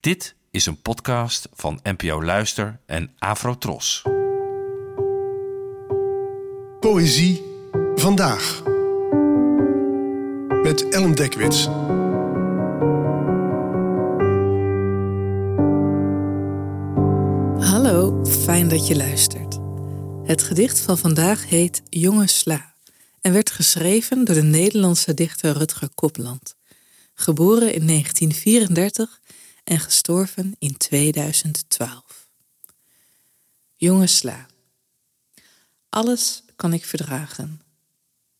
Dit is een podcast van NPO Luister en Afrotros. Poëzie vandaag. Met Ellen Dekwits. Hallo, fijn dat je luistert. Het gedicht van vandaag heet Jonge Sla en werd geschreven door de Nederlandse dichter Rutger Kopland. Geboren in 1934 en gestorven in 2012. Jonge Sla. Alles kan ik verdragen.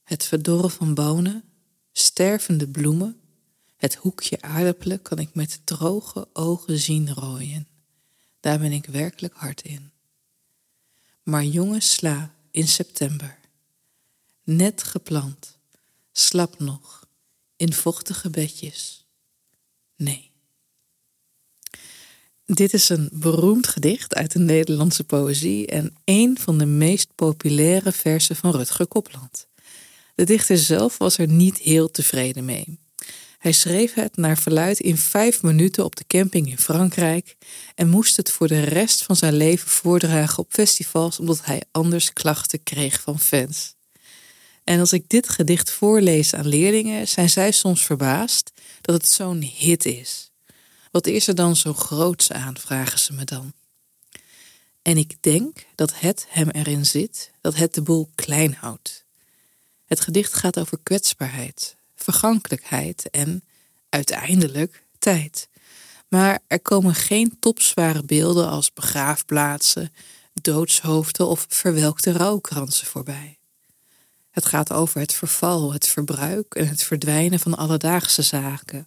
Het verdorren van bonen, stervende bloemen, het hoekje aardappelen kan ik met droge ogen zien rooien. Daar ben ik werkelijk hard in. Maar jonge sla in september, net geplant, slap nog, in vochtige bedjes. Nee. Dit is een beroemd gedicht uit de Nederlandse poëzie en een van de meest populaire versen van Rutger Kopland. De dichter zelf was er niet heel tevreden mee. Hij schreef het naar verluid in vijf minuten op de camping in Frankrijk en moest het voor de rest van zijn leven voordragen op festivals omdat hij anders klachten kreeg van fans. En als ik dit gedicht voorlees aan leerlingen, zijn zij soms verbaasd dat het zo'n hit is. Wat is er dan zo groots aan, vragen ze me dan. En ik denk dat het hem erin zit, dat het de boel klein houdt. Het gedicht gaat over kwetsbaarheid, vergankelijkheid en uiteindelijk tijd. Maar er komen geen topzware beelden als begraafplaatsen, doodshoofden of verwelkte rouwkransen voorbij. Het gaat over het verval, het verbruik en het verdwijnen van alledaagse zaken.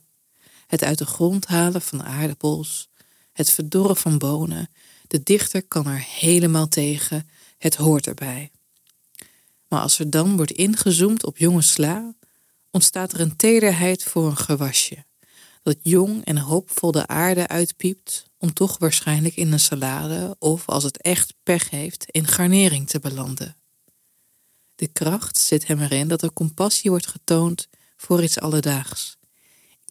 Het uit de grond halen van aardappels, het verdorren van bonen. De dichter kan er helemaal tegen, het hoort erbij. Maar als er dan wordt ingezoomd op jonge sla, ontstaat er een tederheid voor een gewasje, dat jong en hoopvol de aarde uitpiept om toch waarschijnlijk in een salade of, als het echt pech heeft, in garnering te belanden. De kracht zit hem erin dat er compassie wordt getoond voor iets alledaags.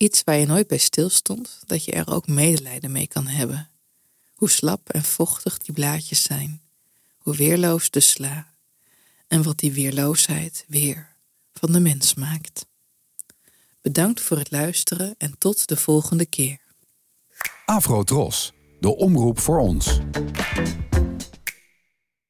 Iets waar je nooit bij stilstond, dat je er ook medelijden mee kan hebben. Hoe slap en vochtig die blaadjes zijn, hoe weerloos de sla, en wat die weerloosheid weer van de mens maakt. Bedankt voor het luisteren en tot de volgende keer. Afro Tros, de omroep voor ons.